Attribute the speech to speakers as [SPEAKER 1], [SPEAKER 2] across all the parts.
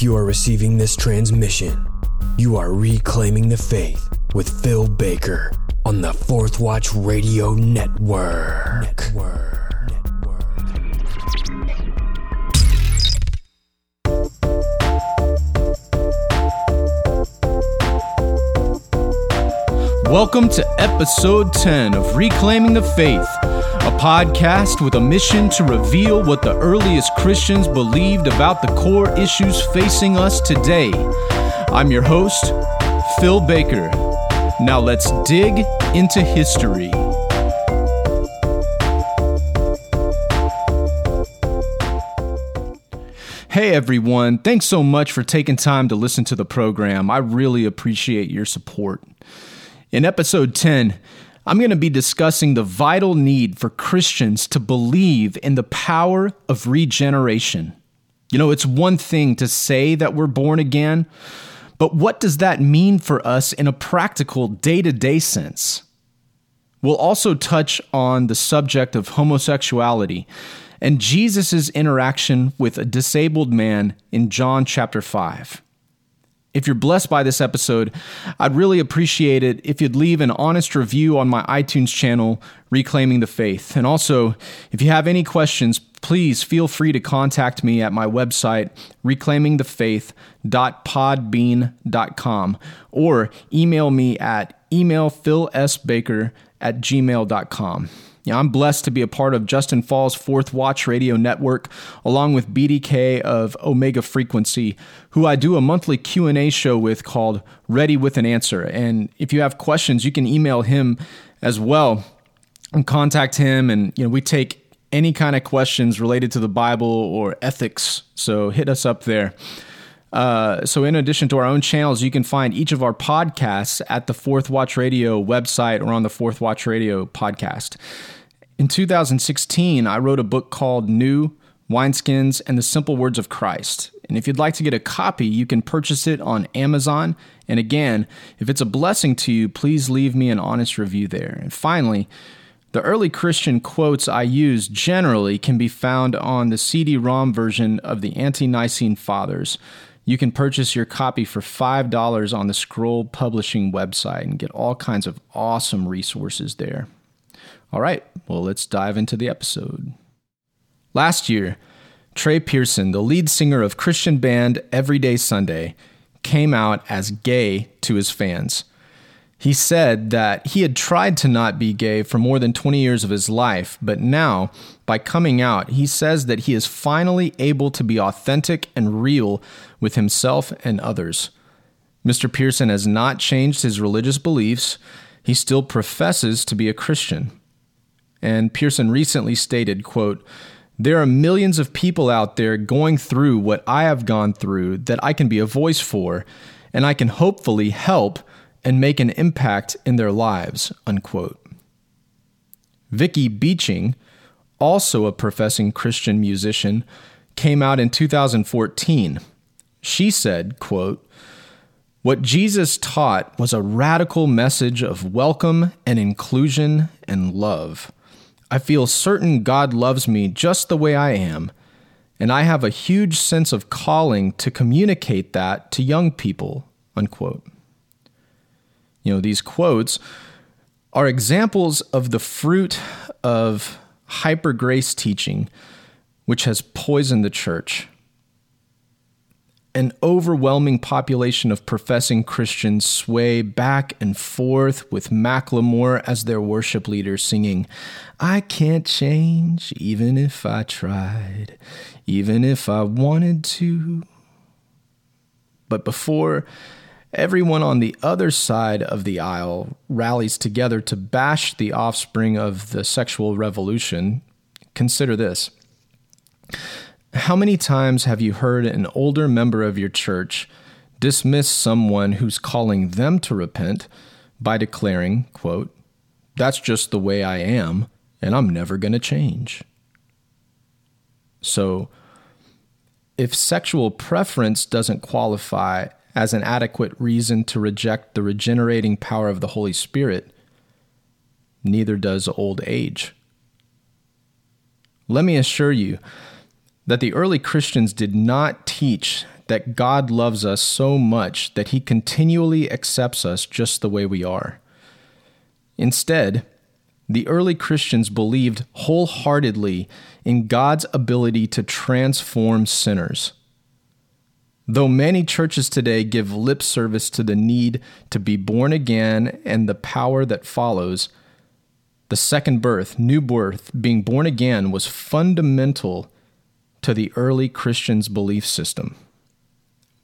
[SPEAKER 1] If you are receiving this transmission, you are reclaiming the faith with Phil Baker on the Fourth Watch Radio Network. Network.
[SPEAKER 2] Welcome to episode 10 of Reclaiming the Faith, a podcast with a mission to reveal what the earliest Christians believed about the core issues facing us today. I'm your host, Phil Baker. Now let's dig into history. Hey everyone, thanks so much for taking time to listen to the program. I really appreciate your support. In episode 10, I'm going to be discussing the vital need for Christians to believe in the power of regeneration. You know, it's one thing to say that we're born again, but what does that mean for us in a practical day to day sense? We'll also touch on the subject of homosexuality and Jesus' interaction with a disabled man in John chapter 5. If you're blessed by this episode, I'd really appreciate it if you'd leave an honest review on my iTunes channel, Reclaiming the Faith. And also, if you have any questions, please feel free to contact me at my website, reclaimingthefaith.podbean.com, or email me at emailphilsbaker at gmail.com. Yeah, I'm blessed to be a part of Justin Fall's Fourth Watch Radio Network, along with BDK of Omega Frequency, who I do a monthly Q&A show with called Ready with an Answer. And if you have questions, you can email him as well and contact him. And you know, we take any kind of questions related to the Bible or ethics. So hit us up there. Uh, so, in addition to our own channels, you can find each of our podcasts at the Fourth Watch Radio website or on the Fourth Watch Radio podcast. In 2016, I wrote a book called New Wineskins and the Simple Words of Christ. And if you'd like to get a copy, you can purchase it on Amazon. And again, if it's a blessing to you, please leave me an honest review there. And finally, the early Christian quotes I use generally can be found on the CD ROM version of the Ante Nicene Fathers. You can purchase your copy for $5 on the Scroll Publishing website and get all kinds of awesome resources there. All right, well, let's dive into the episode. Last year, Trey Pearson, the lead singer of Christian band Everyday Sunday, came out as gay to his fans. He said that he had tried to not be gay for more than 20 years of his life, but now, by coming out, he says that he is finally able to be authentic and real with himself and others. Mr. Pearson has not changed his religious beliefs. He still professes to be a Christian. And Pearson recently stated, quote, there are millions of people out there going through what I have gone through that I can be a voice for, and I can hopefully help and make an impact in their lives, unquote. Vicky Beeching, also a professing Christian musician, came out in 2014. She said, quote, what Jesus taught was a radical message of welcome and inclusion and love. I feel certain God loves me just the way I am, and I have a huge sense of calling to communicate that to young people. Unquote. You know, these quotes are examples of the fruit of hyper grace teaching, which has poisoned the church. An overwhelming population of professing Christians sway back and forth with Macklemore as their worship leader, singing, I can't change even if I tried, even if I wanted to. But before Everyone on the other side of the aisle rallies together to bash the offspring of the sexual revolution. Consider this. How many times have you heard an older member of your church dismiss someone who's calling them to repent by declaring, quote, that's just the way I am, and I'm never going to change? So, if sexual preference doesn't qualify as an adequate reason to reject the regenerating power of the Holy Spirit, neither does old age. Let me assure you that the early Christians did not teach that God loves us so much that he continually accepts us just the way we are. Instead, the early Christians believed wholeheartedly in God's ability to transform sinners. Though many churches today give lip service to the need to be born again and the power that follows, the second birth, new birth, being born again was fundamental to the early Christians' belief system.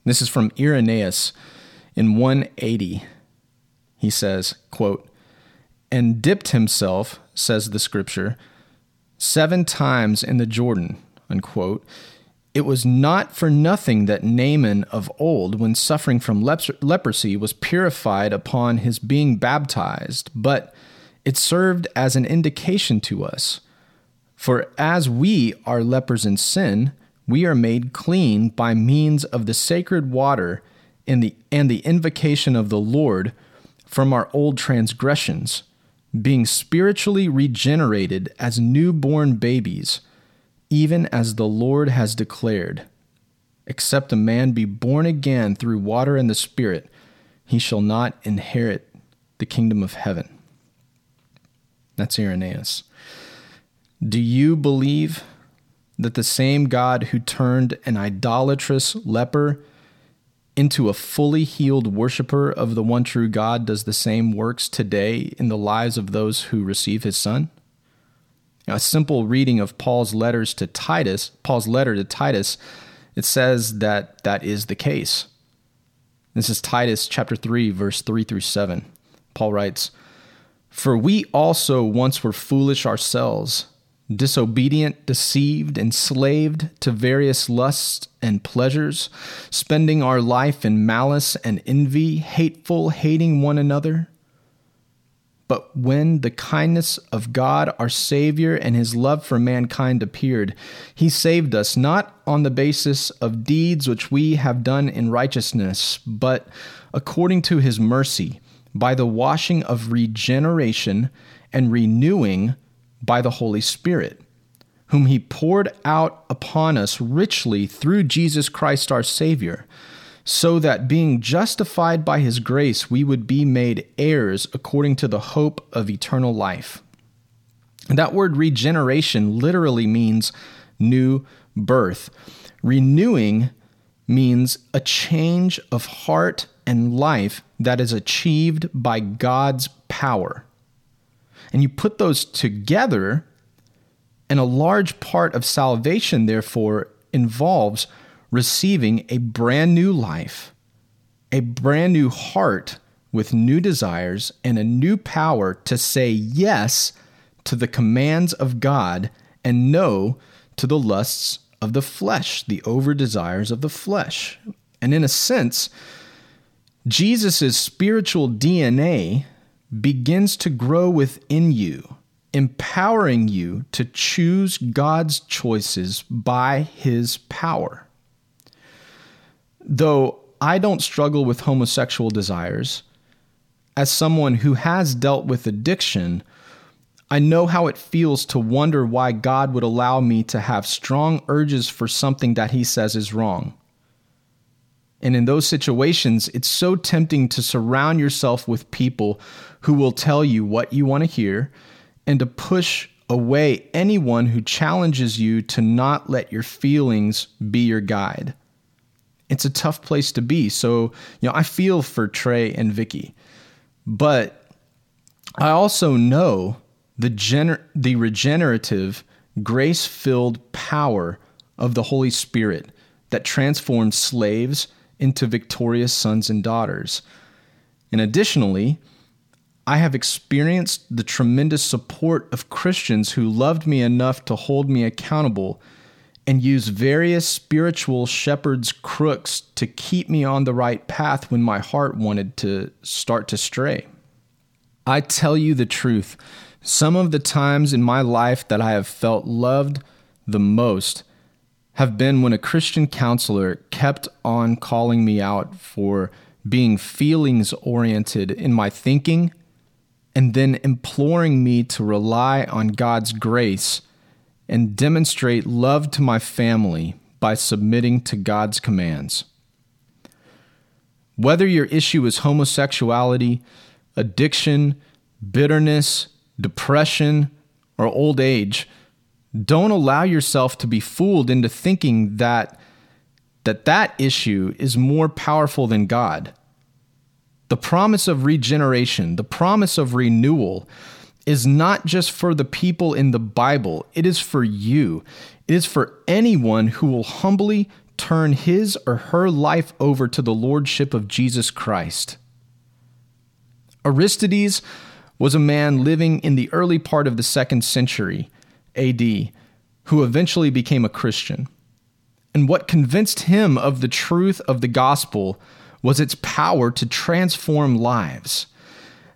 [SPEAKER 2] This is from Irenaeus in 180. He says, quote, and dipped himself, says the scripture, seven times in the Jordan, unquote. It was not for nothing that Naaman of old, when suffering from leprosy, was purified upon his being baptized, but it served as an indication to us. For as we are lepers in sin, we are made clean by means of the sacred water and the, and the invocation of the Lord from our old transgressions being spiritually regenerated as newborn babies, even as the Lord has declared. Except a man be born again through water and the Spirit, he shall not inherit the kingdom of heaven. That's Irenaeus. Do you believe that the same God who turned an idolatrous leper into a fully healed worshiper of the one true God does the same works today in the lives of those who receive his son? A simple reading of Paul's letters to Titus, Paul's letter to Titus, it says that that is the case. This is Titus chapter 3 verse 3 through 7. Paul writes, "For we also once were foolish ourselves, disobedient, deceived, enslaved to various lusts and pleasures, spending our life in malice and envy, hateful, hating one another. But when the kindness of God, our Savior, and His love for mankind appeared, He saved us not on the basis of deeds which we have done in righteousness, but according to His mercy, by the washing of regeneration and renewing by the Holy Spirit, whom He poured out upon us richly through Jesus Christ our Savior, so that being justified by His grace, we would be made heirs according to the hope of eternal life. that word regeneration literally means new birth. Renewing means a change of heart and life that is achieved by God's power. And you put those together, and a large part of salvation, therefore, involves receiving a brand new life, a brand new heart with new desires, and a new power to say yes to the commands of God and no to the lusts of the flesh, the over desires of the flesh. And in a sense, Jesus' spiritual DNA begins to grow within you, empowering you to choose God's choices by His power. Though I don't struggle with homosexual desires, as someone who has dealt with addiction, I know how it feels to wonder why God would allow me to have strong urges for something that He says is wrong. And in those situations, it's so tempting to surround yourself with people who will tell you what you want to hear and to push away anyone who challenges you to not let your feelings be your guide. It's a tough place to be. So, you know, I feel for Trey and Vicky, but I also know the gener- the regenerative, grace-filled power of the Holy Spirit that transforms slaves into victorious sons and daughters. And additionally, I have experienced the tremendous support of Christians who loved me enough to hold me accountable and use various spiritual shepherd's crooks to keep me on the right path when my heart wanted to start to stray. I tell you the truth, some of the times in my life that I have felt loved the most have been when a Christian counselor kept on calling me out for being feelings oriented in my thinking and then imploring me to rely on God's grace and demonstrate love to my family by submitting to God's commands. Whether your issue is homosexuality, addiction, bitterness, depression, or old age, don't allow yourself to be fooled into thinking that that that issue is more powerful than God. The promise of regeneration, the promise of renewal is not just for the people in the Bible, it is for you. It is for anyone who will humbly turn his or her life over to the lordship of Jesus Christ. Aristides was a man living in the early part of the second century AD who eventually became a Christian. And what convinced him of the truth of the gospel was its power to transform lives.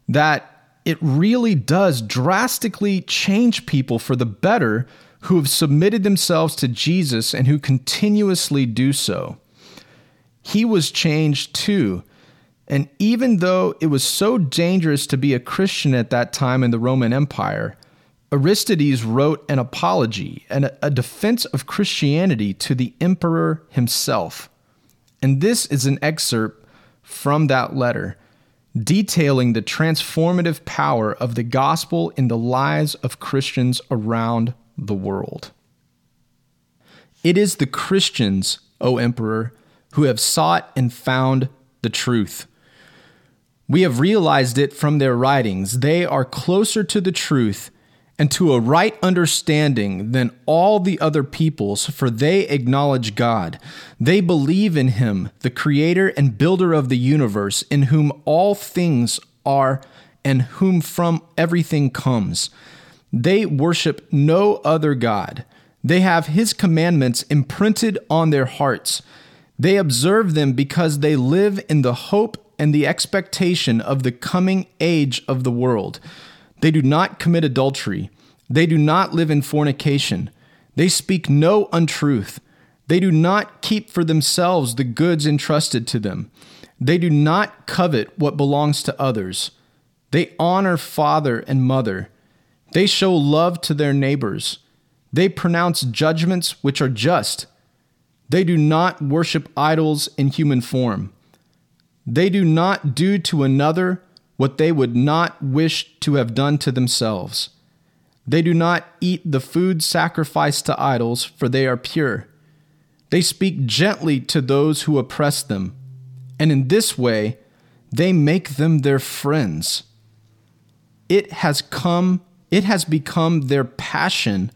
[SPEAKER 2] That it really does drastically change people for the better who have submitted themselves to Jesus and who continuously do so. He was changed too. And even though it was so dangerous to be a Christian at that time in the Roman Empire, Aristides wrote an apology and a defense of Christianity to the emperor himself. And this is an excerpt from that letter detailing the transformative power of the gospel in the lives of Christians around the world. It is the Christians, O Emperor, who have sought and found the truth. We have realized it from their writings. They are closer to the truth and to a right understanding than all the other peoples, for they acknowledge God. They believe in Him, the Creator and Builder of the universe, in whom all things are and whom from everything comes. They worship no other God. They have His commandments imprinted on their hearts. They observe them because they live in the hope and the expectation of the coming age of the world. They do not commit adultery. They do not live in fornication. They speak no untruth. They do not keep for themselves the goods entrusted to them. They do not covet what belongs to others. They honor father and mother. They show love to their neighbors. They pronounce judgments which are just. They do not worship idols in human form. They do not do to another what they would not wish to have done to themselves. They do not eat the food sacrificed to idols, for they are pure. They speak gently to those who oppress them, and in this way they make them their friends. It has come, it has become their passion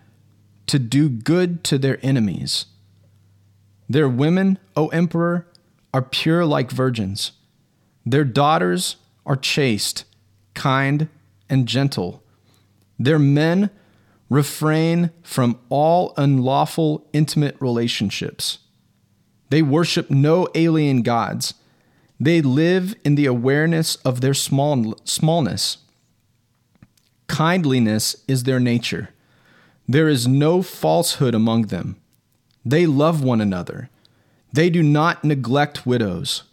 [SPEAKER 2] to do good to their enemies. Their women, O emperor, are pure like virgins. Their daughters are chaste, kind, and gentle. Their men refrain from all unlawful intimate relationships. They worship no alien gods. They live in the awareness of their small, smallness. Kindliness is their nature. There is no falsehood among them. They love one another. They do not neglect widows.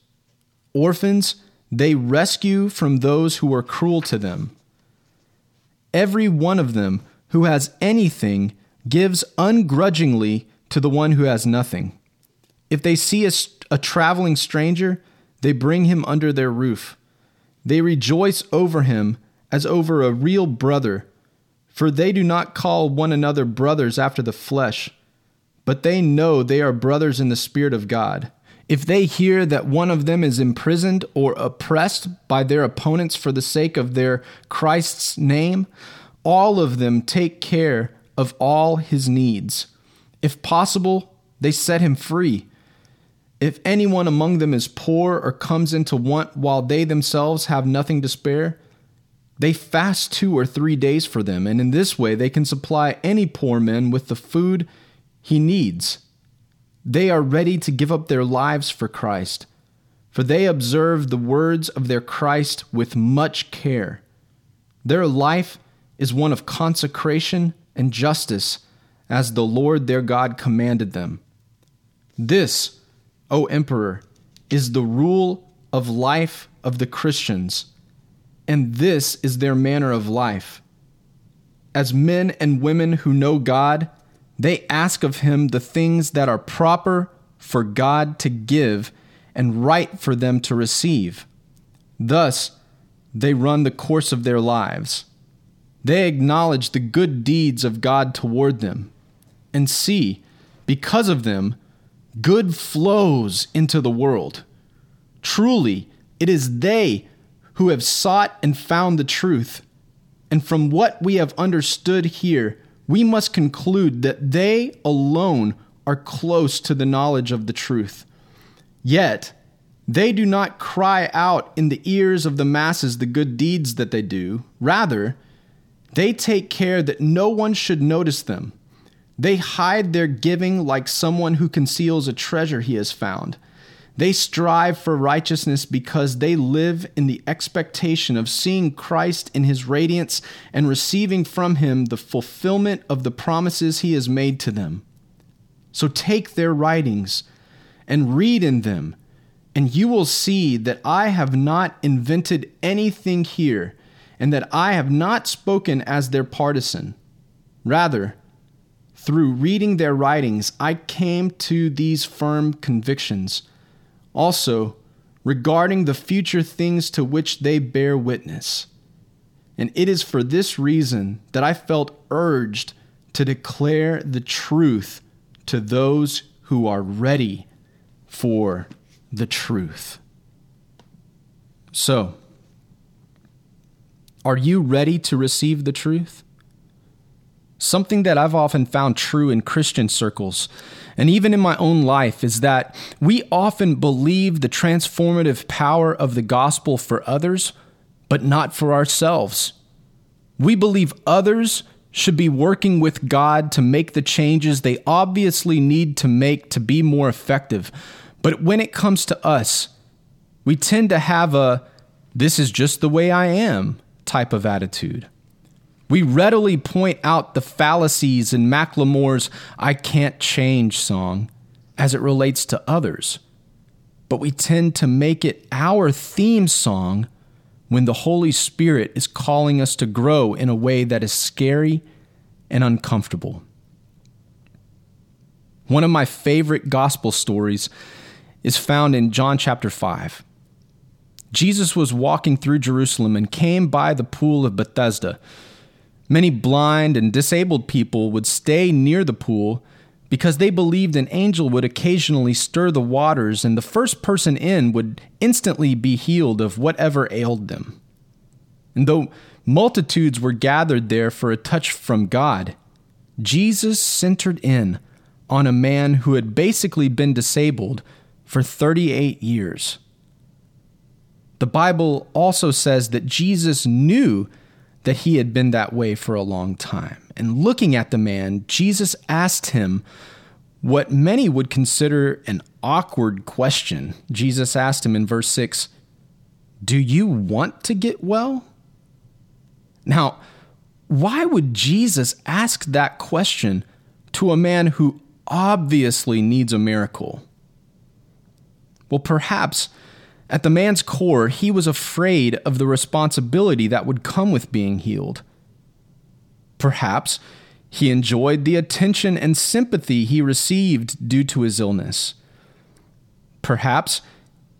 [SPEAKER 2] Orphans they rescue from those who are cruel to them. Every one of them who has anything gives ungrudgingly to the one who has nothing. If they see a, a traveling stranger, they bring him under their roof. They rejoice over him as over a real brother, for they do not call one another brothers after the flesh, but they know they are brothers in the Spirit of God. If they hear that one of them is imprisoned or oppressed by their opponents for the sake of their Christ's name, all of them take care of all his needs. If possible, they set him free. If anyone among them is poor or comes into want while they themselves have nothing to spare, they fast two or three days for them, and in this way they can supply any poor man with the food he needs. They are ready to give up their lives for Christ, for they observe the words of their Christ with much care. Their life is one of consecration and justice, as the Lord their God commanded them. This, O Emperor, is the rule of life of the Christians, and this is their manner of life. As men and women who know God, They ask of him the things that are proper for God to give and right for them to receive. Thus, they run the course of their lives. They acknowledge the good deeds of God toward them and see, because of them, good flows into the world. Truly, it is they who have sought and found the truth. And from what we have understood here, we must conclude that they alone are close to the knowledge of the truth. Yet, they do not cry out in the ears of the masses the good deeds that they do. Rather, they take care that no one should notice them. They hide their giving like someone who conceals a treasure he has found. They strive for righteousness because they live in the expectation of seeing Christ in his radiance and receiving from him the fulfillment of the promises he has made to them. So take their writings and read in them, and you will see that I have not invented anything here, and that I have not spoken as their partisan. Rather, through reading their writings, I came to these firm convictions also regarding the future things to which they bear witness. And it is for this reason that I felt urged to declare the truth to those who are ready for the truth. So, are you ready to receive the truth? Something that I've often found true in Christian circles and even in my own life is that we often believe the transformative power of the gospel for others, but not for ourselves. We believe others should be working with God to make the changes they obviously need to make to be more effective. But when it comes to us, we tend to have a this is just the way I am type of attitude. We readily point out the fallacies in Macklemore's I Can't Change song as it relates to others, but we tend to make it our theme song when the Holy Spirit is calling us to grow in a way that is scary and uncomfortable. One of my favorite gospel stories is found in John chapter 5. Jesus was walking through Jerusalem and came by the pool of Bethesda Many blind and disabled people would stay near the pool because they believed an angel would occasionally stir the waters and the first person in would instantly be healed of whatever ailed them. And though multitudes were gathered there for a touch from God, Jesus centered in on a man who had basically been disabled for 38 years. The Bible also says that Jesus knew that he had been that way for a long time. And looking at the man, Jesus asked him what many would consider an awkward question. Jesus asked him in verse 6 Do you want to get well? Now, why would Jesus ask that question to a man who obviously needs a miracle? Well, perhaps at the man's core, he was afraid of the responsibility that would come with being healed. Perhaps he enjoyed the attention and sympathy he received due to his illness. Perhaps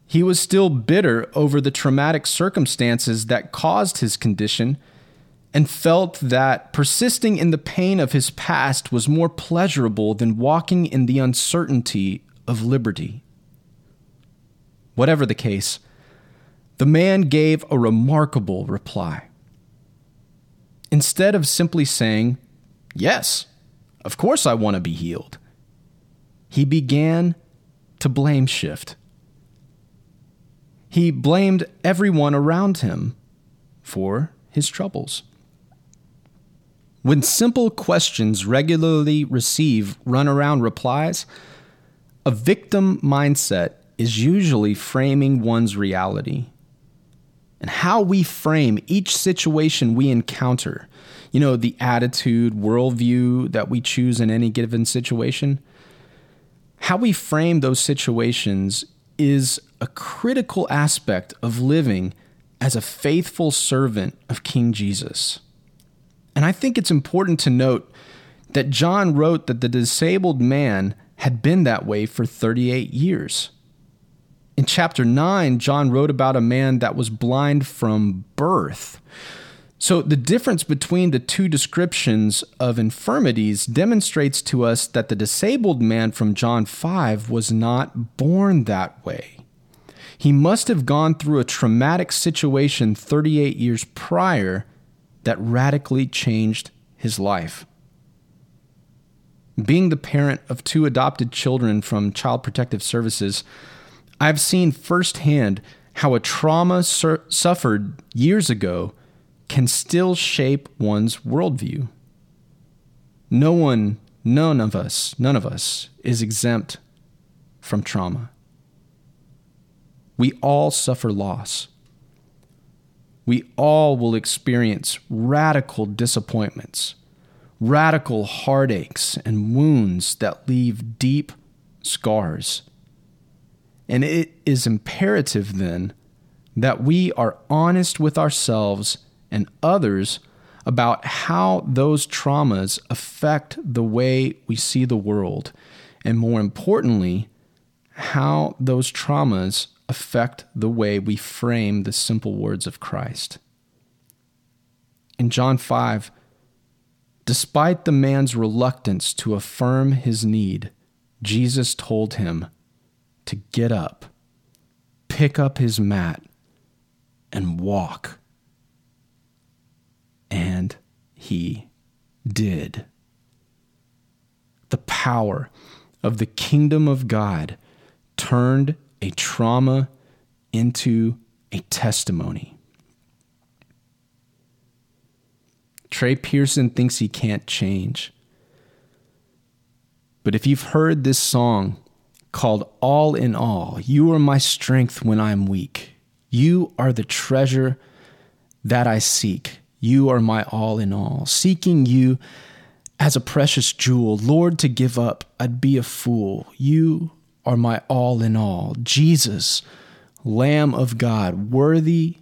[SPEAKER 2] he was still bitter over the traumatic circumstances that caused his condition and felt that persisting in the pain of his past was more pleasurable than walking in the uncertainty of liberty. Whatever the case, the man gave a remarkable reply. Instead of simply saying, Yes, of course I want to be healed, he began to blame shift. He blamed everyone around him for his troubles. When simple questions regularly receive runaround replies, a victim mindset is usually framing one's reality and how we frame each situation we encounter. You know, the attitude, worldview that we choose in any given situation. How we frame those situations is a critical aspect of living as a faithful servant of King Jesus. And I think it's important to note that John wrote that the disabled man had been that way for 38 years. In chapter 9, John wrote about a man that was blind from birth. So, the difference between the two descriptions of infirmities demonstrates to us that the disabled man from John 5 was not born that way. He must have gone through a traumatic situation 38 years prior that radically changed his life. Being the parent of two adopted children from Child Protective Services, I've seen firsthand how a trauma sur- suffered years ago can still shape one's worldview. No one, none of us, none of us is exempt from trauma. We all suffer loss. We all will experience radical disappointments, radical heartaches, and wounds that leave deep scars. And it is imperative then that we are honest with ourselves and others about how those traumas affect the way we see the world, and more importantly, how those traumas affect the way we frame the simple words of Christ. In John 5, despite the man's reluctance to affirm his need, Jesus told him to get up, pick up his mat, and walk and he did. The power of the kingdom of God turned a trauma into a testimony. Trey Pearson thinks he can't change. But if you've heard this song called All in All, you are my strength when I'm weak. You are the treasure that I seek. You are my all in all. Seeking you as a precious jewel, Lord, to give up, I'd be a fool. You are my all in all. Jesus, Lamb of God, worthy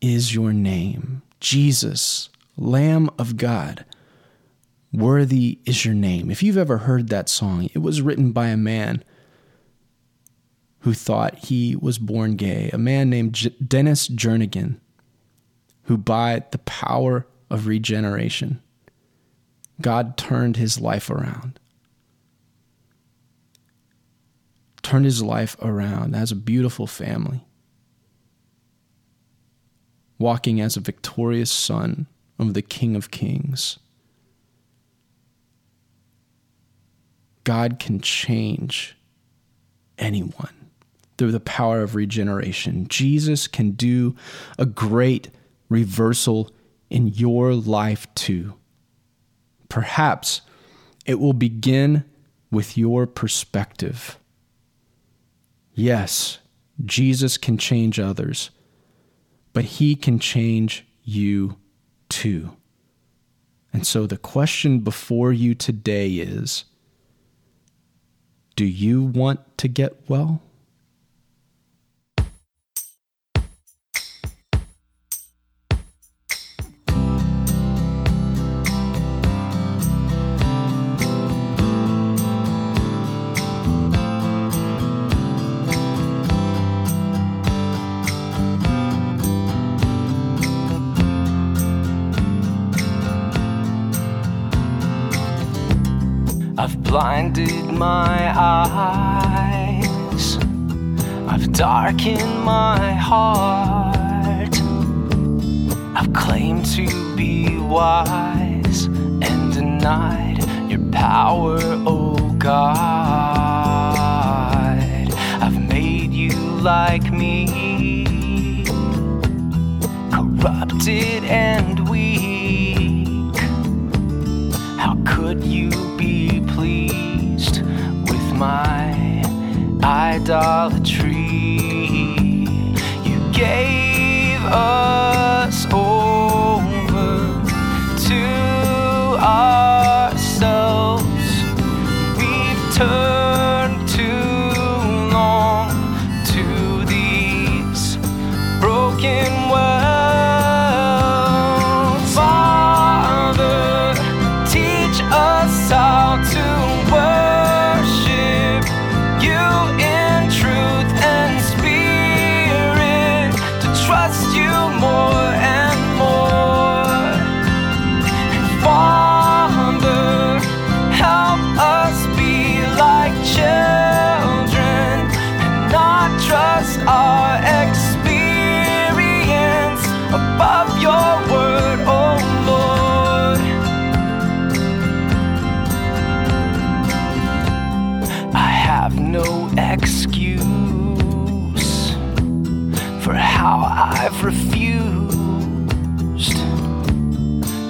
[SPEAKER 2] is your name. Jesus, Lamb of God, worthy is your name. If you've ever heard that song, it was written by a man who thought he was born gay, a man named J- Dennis Jernigan who, by the power of regeneration, God turned his life around. Turned his life around as a beautiful family, walking as a victorious son of the King of Kings. God can change anyone through the power of regeneration. Jesus can do a great reversal in your life too. Perhaps it will begin with your perspective. Yes, Jesus can change others, but he can change you too. And so the question before you today is Do you want to get well?
[SPEAKER 3] Blinded my eyes. I've darkened my heart. I've claimed to be wise and denied your power, oh God. I've made you like me, corrupted and idolatry? You gave us
[SPEAKER 2] for how I've refused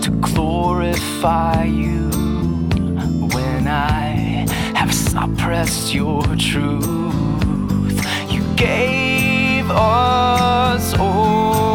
[SPEAKER 2] to glorify you when I have suppressed your truth. You gave us over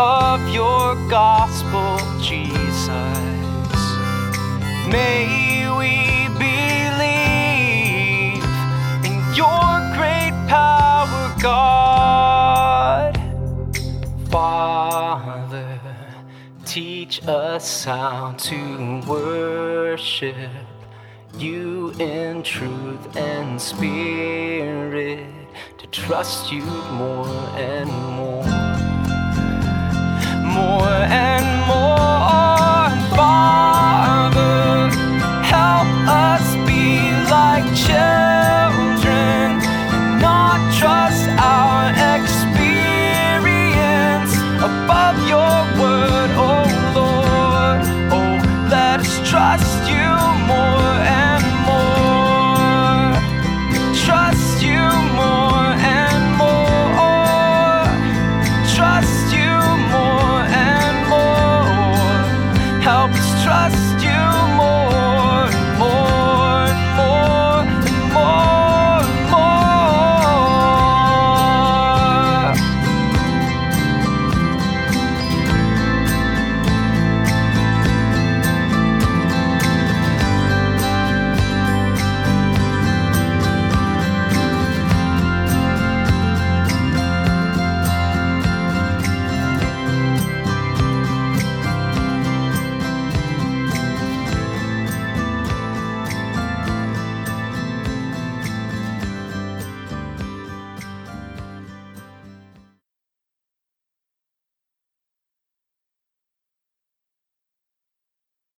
[SPEAKER 2] of your gospel, Jesus. May we believe in your great power, God. Father, teach us how to worship you in truth and spirit, to trust you more and more more.